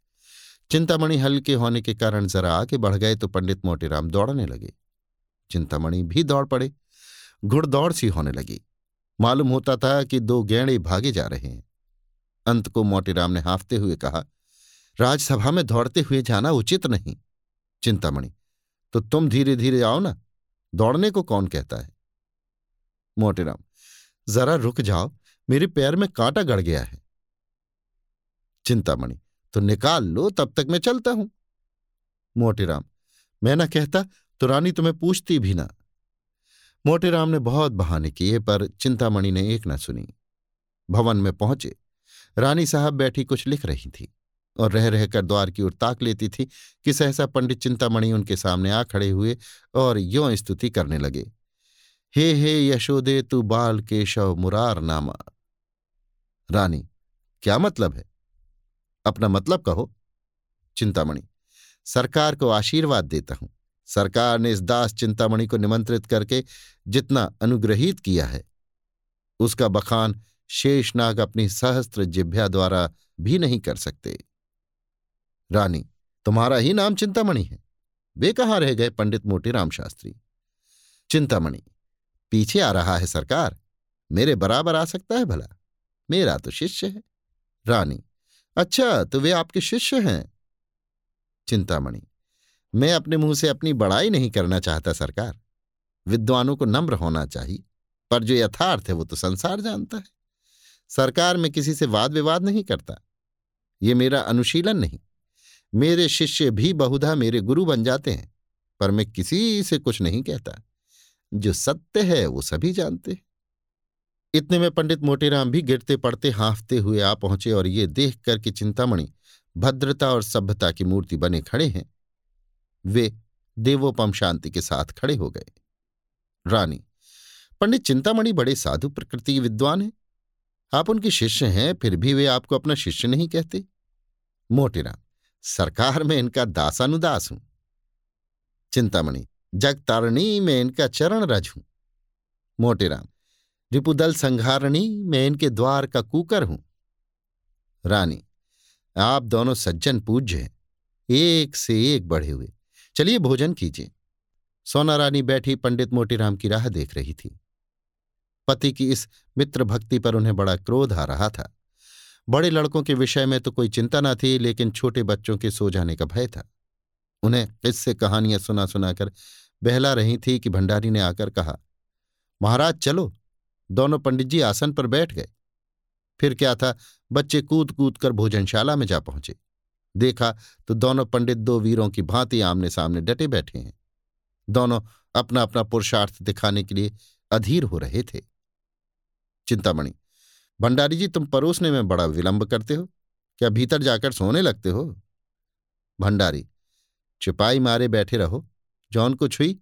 चिंतामणि हल्के होने के कारण जरा आगे बढ़ गए तो पंडित मोटेराम दौड़ने लगे। चिंतामणि भी दौड़ पड़े। घुड़दौड़ सी होने लगी। मालूम होता था कि दो गैणे भागे जा रहे हैं। अंत को मोटेराम ने हाफते हुए कहा, राजसभा में दौड़ते हुए जाना उचित नहीं। चिंतामणि तो तुम धीरे धीरे आओ ना, दौड़ने को कौन कहता है? मोटेराम जरा रुक जाओ, मेरे पैर में कांटा गड़ गया है। चिंतामणि तो निकाल लो, तब तक मैं चलता हूँ। मोटेराम मैं ना कहता तो रानी तुम्हें पूछती भी ना। मोटेराम ने बहुत बहाने किए, पर चिंतामणि ने एक न सुनी। भवन में पहुँचे। रानी साहब बैठी कुछ लिख रही थी और रह रहकर द्वार की ओर ताक लेती थी कि सहसा पंडित चिंतामणि उनके सामने आ खड़े हुए और यों स्तुति करने लगे। हे हे यशोदे, तू बाल केशव मुरार नामा। रानी, क्या मतलब है? अपना मतलब कहो, चिंतामणि। सरकार को आशीर्वाद देता हूँ। सरकार ने इस दास चिंतामणि को निमंत्रित करके जितना अनुग्रहित किया है, उसका बखान शेषनाग अपनी सहस्त्र जिभ्या द्वारा भी नहीं कर सकते। रानी, तुम्हारा ही नाम चिंतामणि है। वे कहाँ रह गए पंडित मोटीराम शास्त्री? चिंतामणि, पीछे आ रहा है सरकार। मेरे बराबर आ सकता है भला। मेरा तो शिष्य है। रानी अच्छा तो वे आपके शिष्य हैं। चिंतामणि मैं अपने मुँह से अपनी बड़ाई नहीं करना चाहता, सरकार। विद्वानों को नम्र होना चाहिए, पर जो यथार्थ है वो तो संसार जानता है। सरकार में किसी से वाद विवाद नहीं करता। ये मेरा अनुशीलन नहीं। मेरे शिष्य भी बहुधा मेरे गुरु बन जाते हैं, पर मैं किसी से कुछ नहीं कहता। जो सत्य है वो सभी जानते हैं। इतने में पंडित मोटेराम भी गिरते पड़ते, हाँफते हुए आ पहुँचे और ये देख कर कि चिंतामणि भद्रता और सभ्यता की मूर्ति बने खड़े हैं। वे देवोपम शांति के साथ खड़े हो गए। रानी, पंडित चिंतामणि बड़े साधु प्रकृति विद्वान हैं। आप उनके शिष्य हैं, फिर भी वे आपको अपना शिष्य नहीं कहते। मोटेराम सरकार में इनका दासानुदास हूँ। चिंतामणि, जगतारणी में इनका चरण रज हूँ। मोटेराम रिपुदल संघारणी में इनके द्वार का कुकर हूँ। रानी, आप दोनों सज्जन पूज्य हैं। एक से एक बढ़े हुए। चलिए भोजन कीजिए। सोना रानी बैठी पंडित मोटीराम की राह देख रही थी। पति की इस मित्र भक्ति पर उन्हें बड़ा क्रोध आ रहा था। बड़े लड़कों के विषय में तो कोई चिंता न थी, लेकिन छोटे बच्चों के सो जाने का भय था। उन्हें किससे कहानियाँ सुना सुनाकर बहला रही थी कि भंडारी ने आकर कहा, महाराज, चलो। दोनों पंडित जी आसन पर बैठ गए। फिर क्या था, बच्चे कूद कूद कर भोजनशाला में जा पहुँचे। देखा तो दोनों पंडित दो वीरों की भांति आमने सामने डटे बैठे हैं। दोनों अपना अपना पुरुषार्थ दिखाने के लिए अधीर हो रहे थे। चिंतामणि, भंडारी जी तुम परोसने में बड़ा विलंब करते हो। क्या भीतर जाकर सोने लगते हो? भंडारी चिपाई मारे बैठे रहो। जौन कुछ हुई,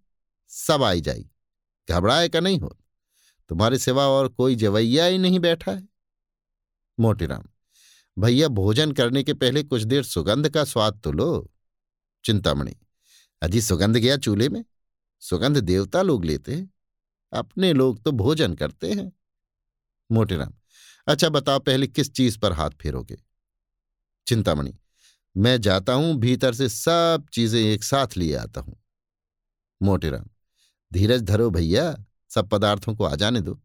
सब आई जाई। घबराए का नहीं हो। तुम्हारे सिवा और कोई जवैया ही नहीं बैठा है। मोटीराम भैया, भोजन करने के पहले कुछ देर सुगंध का स्वाद तो लो। चिंतामणि, अजी सुगंध गया चूल्हे में? सुगंध देवता लोग लेते हैं। अपने लोग तो भोजन करते हैं। मोटेराम अच्छा बताओ पहले किस चीज़ पर हाथ फेरोगे? चिंतामणि, मैं जाता हूँ, भीतर से सब चीज़ें एक साथ लिए आता हूँ। मोटेराम धीरज धरो भैया, सब पदार्थों को आ जाने दो।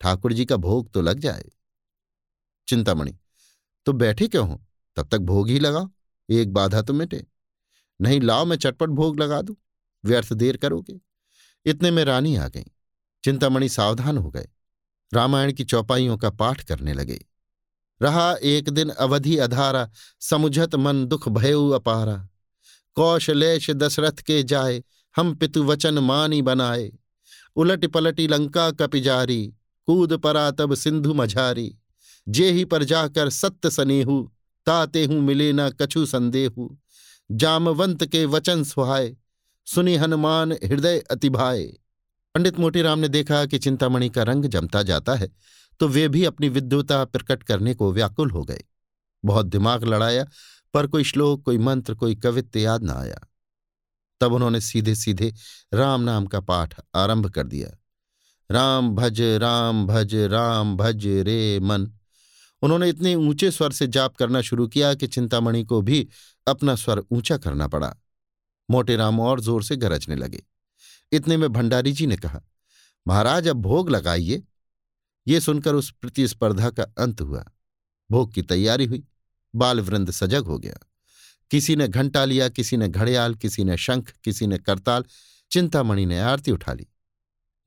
ठाकुर जी का भोग तो लग जाए। चिंतामणि तो बैठे क्यों हो? तब तक भोग ही लगाओ, एक बाधा तो मिटे। नहीं लाओ, मैं चटपट भोग लगा दूँ। व्यर्थ देर करोगे। इतने में रानी आ गई। चिंतामणि सावधान हो गए। रामायण की चौपाइयों का पाठ करने लगे। रहा एक दिन अवधि अधारा, समुझत मन दुख भयऊ अपारा। कौशलेश दशरथ के जाए, हम पितु वचन मानी बनाए। उलट पलटी लंका कपिजारी, कूद परा तब सिंधु मझारी। जे ही पर जाकर सत्य सनेहू, ताते हूँ मिले न कछु संदेहू। जामवंत के वचन सुहाय सुनी हनुमान हृदय अतिभाए। पंडित मोतीराम ने देखा कि चिंतामणि का रंग जमता जाता है तो वे भी अपनी विद्युता प्रकट करने को व्याकुल हो गए। बहुत दिमाग लड़ाया, पर कोई श्लोक, कोई मंत्र, कोई कवित्य याद न आया। तब उन्होंने सीधे सीधे राम नाम का पाठ आरंभ कर दिया। राम भज राम भज राम भज रे मन। उन्होंने इतने ऊँचे स्वर से जाप करना शुरू किया कि चिंतामणि को भी अपना स्वर ऊँचा करना पड़ा। मोटे राम और ज़ोर से गरजने लगे। इतने में भंडारी जी ने कहा, महाराज, अब भोग लगाइए। ये सुनकर उस प्रतिस्पर्धा का अंत हुआ। भोग की तैयारी हुई। बालवृंद सजग हो गया। किसी ने घंटा लिया, किसी ने घड़ियाल, किसी ने शंख, किसी ने करताल। चिंतामणि ने आरती उठा ली।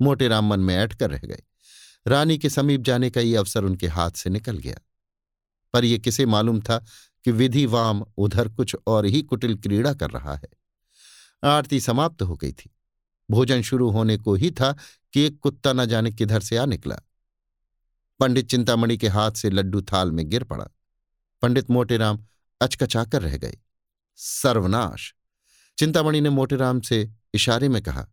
मोटे राम मन में ऐठ कर रह गए। रानी के समीप जाने का ये अवसर उनके हाथ से निकल गया। पर यह किसे मालूम था कि विधि वाम उधर कुछ और ही कुटिल क्रीड़ा कर रहा है। आरती समाप्त हो गई थी। भोजन शुरू होने को ही था कि एक कुत्ता न जाने किधर से आ निकला। पंडित चिंतामणि के हाथ से लड्डू थाल में गिर पड़ा। पंडित मोटेराम अचकचाकर रह गए। सर्वनाश। चिंतामणि ने मोटेराम से इशारे में कहा,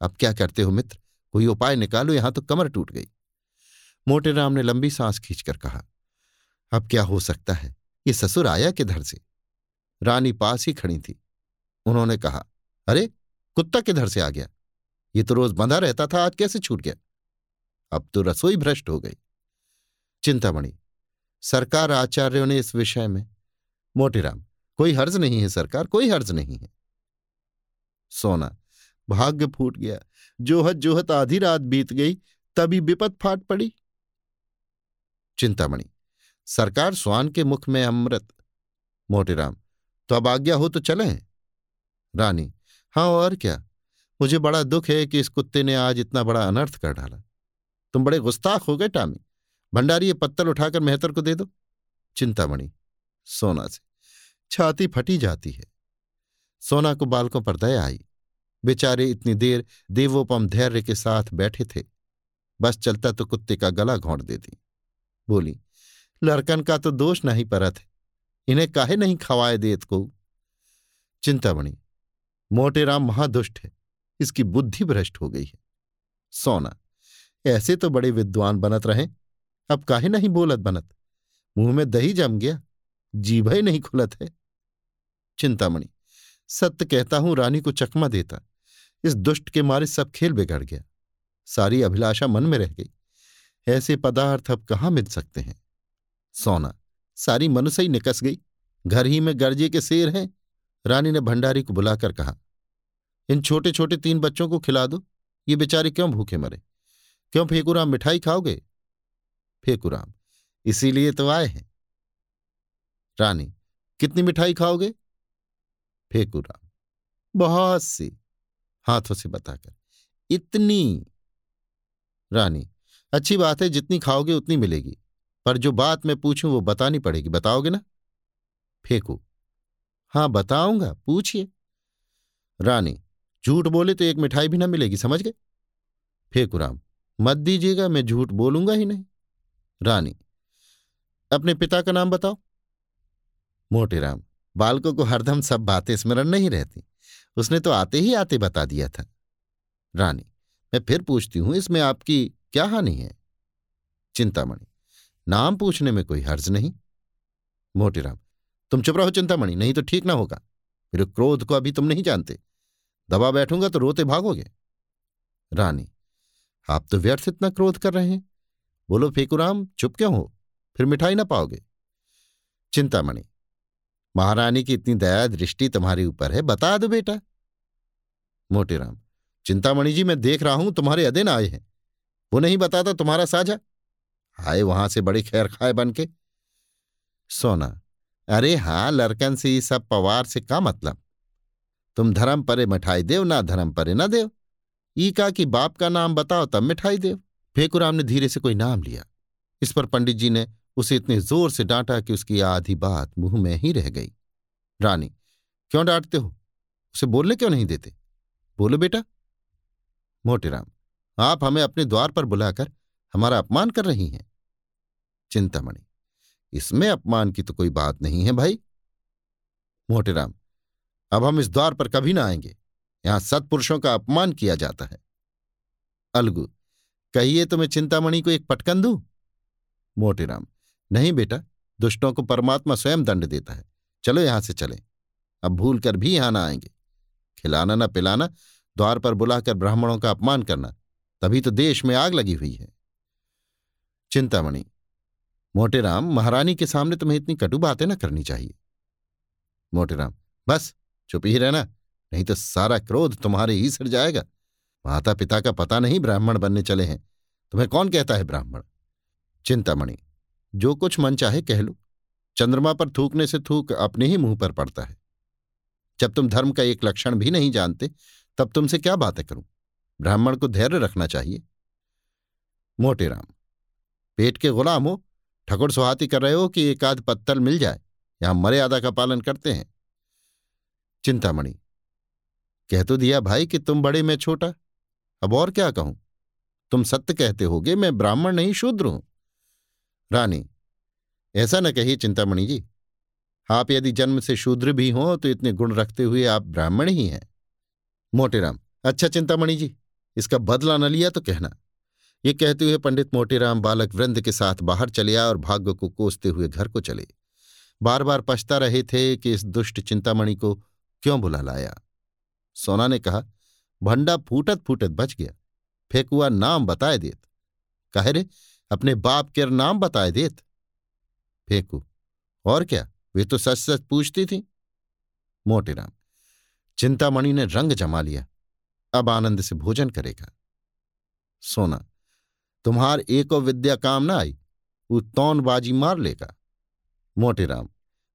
अब क्या करते हो मित्र? कोई उपाय निकालो, यहाँ तो कमर टूट गई। मोटे राम ने लंबी सांस खींचकर कहा, अब क्या हो सकता है? ये ससुर आया किधर से? रानी पास ही खड़ी थी। उन्होंने कहा, अरे, कुत्ता किधर से आ गया? ये तो रोज बंधा रहता था, आज कैसे छूट गया? अब तो रसोई भ्रष्ट हो गई। चिंतामणि, सरकार आचार्यों ने इस विषय में, मोटेराम, कोई हर्ज नहीं है सरकार, कोई हर्ज नहीं है। सोना भाग्य फूट गया। जोहत जोहत आधी रात बीत गई, तभी विपत फाट पड़ी। चिंतामणि, सरकार स्वान के मुख में अमृत। मोटेराम तो अब आज्ञा हो तो चलें। रानी हाँ और क्या? मुझे बड़ा दुख है कि इस कुत्ते ने आज इतना बड़ा अनर्थ कर डाला। तुम बड़े गुस्ताख हो गए, टामी। भंडारी, ये पत्तल उठाकर मेहतर को दे दो। चिंतामणि, सोना से। छाती फटी जाती है। सोना को बालकों पर दया आई। बेचारे इतनी देर देवोपम धैर्य के साथ बैठे थे। बस चलता तो कुत्ते का गला घोंट देती बोली, लड़कन का तो दोष नहीं परत, इन्हें काहे नहीं खवाए देत को? चिंतामणि मोटेराम महादुष्ट है, इसकी बुद्धि भ्रष्ट हो गई है। सोना, ऐसे तो बड़े विद्वान बनत रहे, अब काहे नहीं बोलत बनत? मुँह में दही जम गया, जीभ ही नहीं खुलत है। चिंतामणि, सत्य कहता हूँ, रानी को चकमा देता। इस दुष्ट के मारे सब खेल बिगड़ गया। सारी अभिलाषा मन में रह गई। ऐसे पदार्थ अब कहाँ मिल सकते हैं? सोना, सारी मनुष्य ही निकस गई। घर ही में गर्जे के शेर हैं। रानी ने भंडारी को बुलाकर कहा, इन छोटे छोटे तीन बच्चों को खिला दो। ये बेचारे क्यों भूखे मरे? क्यों फेकुराम मिठाई खाओगे? फेकुराम, इसीलिए तो आए हैं। रानी, कितनी मिठाई खाओगे? फेकुराम, बहुत सी। हाथों से बताकर। इतनी रानी, अच्छी बात है, जितनी खाओगे उतनी मिलेगी, पर जो बात मैं पूछूँ वो बतानी पड़ेगी, बताओगे ना? फेंकू। हाँ, बताऊँगा, पूछिए। रानी, झूठ बोले तो एक मिठाई भी ना मिलेगी, समझ गए? फेकुराम मत दीजिएगा, मैं झूठ बोलूँगा ही नहीं। रानी, अपने पिता का नाम बताओ। मोटे राम, बालकों को हरदम सब बातें स्मरण नहीं रहती। उसने तो आते ही आते बता दिया था। रानी, मैं फिर पूछती हूँ, इसमें आपकी क्या हानि है? चिंतामणि, नाम पूछने में कोई हर्ज नहीं। मोटेराम तुम चुप रहो चिंतामणि, नहीं तो ठीक ना होगा। मेरे क्रोध को अभी तुम नहीं जानते। दबा बैठूँगा तो रोते भागोगे। रानी, आप तो व्यर्थ इतना क्रोध कर रहे हैं। बोलो, फेकुराम, चुप क्यों हो? फिर मिठाई ना पाओगे। चिंतामणि महारानी की इतनी दया दृष्टि तुम्हारे ऊपर है, बता दो बेटा। मोटेराम चिंतामणि जी, मैं देख रहा हूँ तुम्हारे अदिन आए हैं। वो नहीं बताता तुम्हारा साझा? आए वहाँ से बड़े खैर खाए बन के सोना, अरे हाँ, लड़कन से सब पवार से का मतलब? तुम धर्म परे मिठाई देव, ना धर्म परे ना देव। ई का कि बाप का नाम बताओ, तब मिठाई देव। फेकुराम ने धीरे से कोई नाम लिया। इस पर पंडित जी ने उसे इतने ज़ोर से डांटा कि उसकी आधी बात मुँह में ही रह गई। रानी, क्यों डांटते हो? उसे बोलने क्यों नहीं देते? बोलो बेटा। मोटेराम आप हमें अपने द्वार पर बुलाकर हमारा अपमान कर रही हैं। चिंतामणि, इसमें अपमान की तो कोई बात नहीं है भाई। मोटेराम अब हम इस द्वार पर कभी ना आएँगे। यहाँ सत्पुरुषों का अपमान किया जाता है। अलगू, कहिए तो मैं चिंतामणि को एक पटकन दू? मोटेराम नहीं बेटा, दुष्टों को परमात्मा स्वयं दंड देता है। चलो यहाँ से चलें। अब भूल कर भी यहाँ ना आएँगे। खिलाना न पिलाना, द्वार पर बुलाकर ब्राह्मणों का अपमान करना, तभी तो देश में आग लगी हुई है। चिंतामणि, मोटेराम, महारानी के सामने तुम्हें इतनी कटु बातें न करनी चाहिए। मोटेराम, बस, चुप ही रहना, नहीं तो सारा क्रोध तुम्हारे ही सर जाएगा। माता पिता का पता नहीं ब्राह्मण बनने चले हैं। तुम्हें कौन कहता है ब्राह्मण? चिंतामणि जो कुछ मन चाहे कह लो। चंद्रमा पर थूकने से थूक अपने ही मुँह पर पड़ता है। जब तुम धर्म का एक लक्षण भी नहीं जानते, तब तुमसे क्या बातें करूँ? ब्राह्मण को धैर्य रखना चाहिए। मोटे राम, पेट के गुलाम हो, ठकुर सुहाती कर रहे हो कि एक आध पत्तल मिल जाए। यहाँ मर्यादा का पालन करते हैं। चिंतामणि, कह तो दिया भाई कि तुम बड़े, मैं छोटा। अब और क्या कहूँ? तुम सत्य कहते होगे, मैं ब्राह्मण नहीं, शूद्र हूँ। रानी, ऐसा न कहिए चिंतामणि जी, आप यदि जन्म से शूद्र भी हों तो इतने गुण रखते हुए आप ब्राह्मण ही हैं। मोटेराम अच्छा चिंतामणि जी, इसका बदला न लिया तो कहना। ये कहते हुए पंडित मोटेराम बालक वृंद के साथ बाहर चले और भाग्य को कोसते हुए घर को चले। बार बार पछता रहे थे कि इस दुष्ट चिंतामणि को क्यों बुला लाया। सोना ने कहा, भंडा फूटत फूटत बच गया, फेकुआ नाम बताए देत। कहे रे अपने बाप के नाम बताए देत। फेकू। और क्या? वे तो सच सच पूछती थी। मोटेराम चिंतामणि ने रंग जमा लिया। अब आनंद से भोजन करेगा। सोना, तुम्हार एको विद्या काम ना आई। वो तौन बाजी मार लेगा। मोटेराम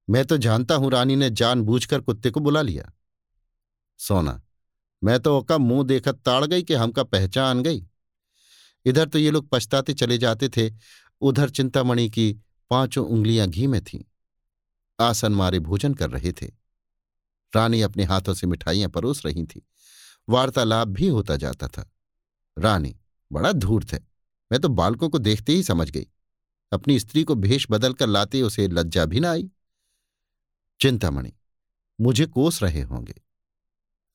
मैं तो जानता हूँ रानी ने जानबूझकर कुत्ते को बुला लिया। सोना, मैं तो ओका मुँह देखत ताड़ गई कि हमका पहचान गई। इधर तो ये लोग पछताते चले जाते थे। उधर चिंतामणि की पाँचों उंगलियाँ घी में थीं। आसन मारे भोजन कर रहे थे। रानी अपने हाथों से मिठाइयाँ परोस रही थी। वार्तालाप भी होता जाता था। रानी, बड़ा धूर्त है। मैं तो बालकों को देखते ही समझ गई। अपनी स्त्री को भेष बदल कर लाते उसे लज्जा भी ना आई। चिंतामणि, मुझे कोस रहे होंगे?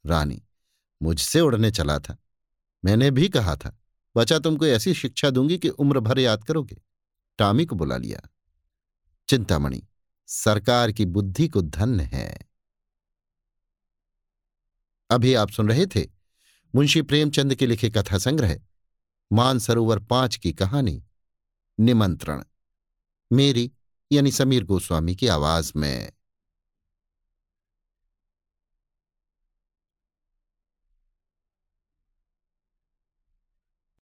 रानी, मुझसे उड़ने चला था। मैंने भी कहा था। बचा तुमको ऐसी शिक्षा दूँगी कि उम्र भर याद करोगे? टामी को बुला लिया। चिंतामणि, सरकार की बुद्धि को धन्य है। अभी आप सुन रहे थे मुंशी प्रेमचंद के लिखे कथा संग्रह मानसरोवर पाँच की कहानी, निमंत्रण। मेरी यानी समीर गोस्वामी की आवाज़ में।